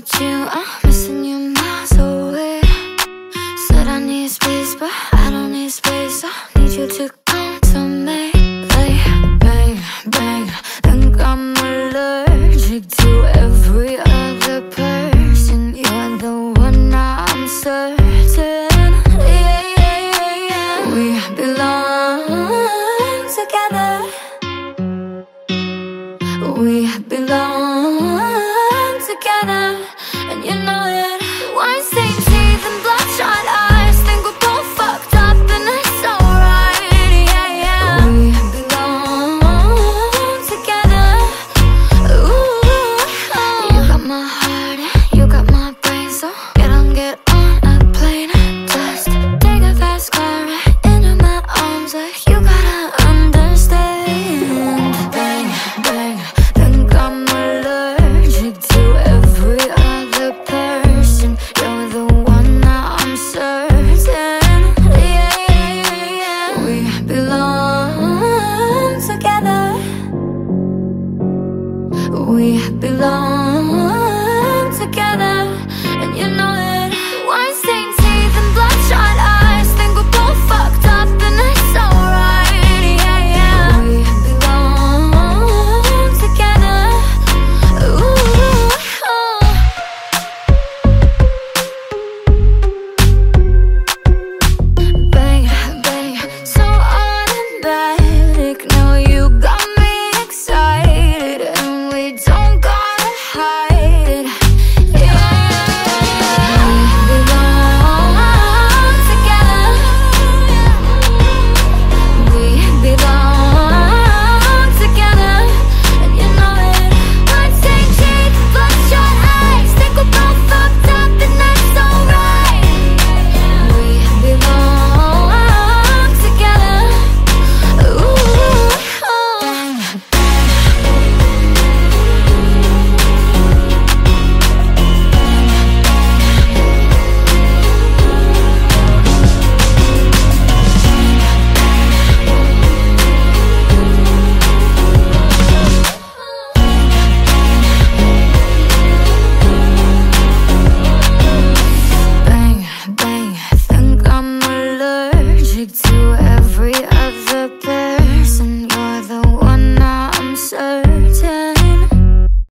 about you. Uh. and you know it. we belong.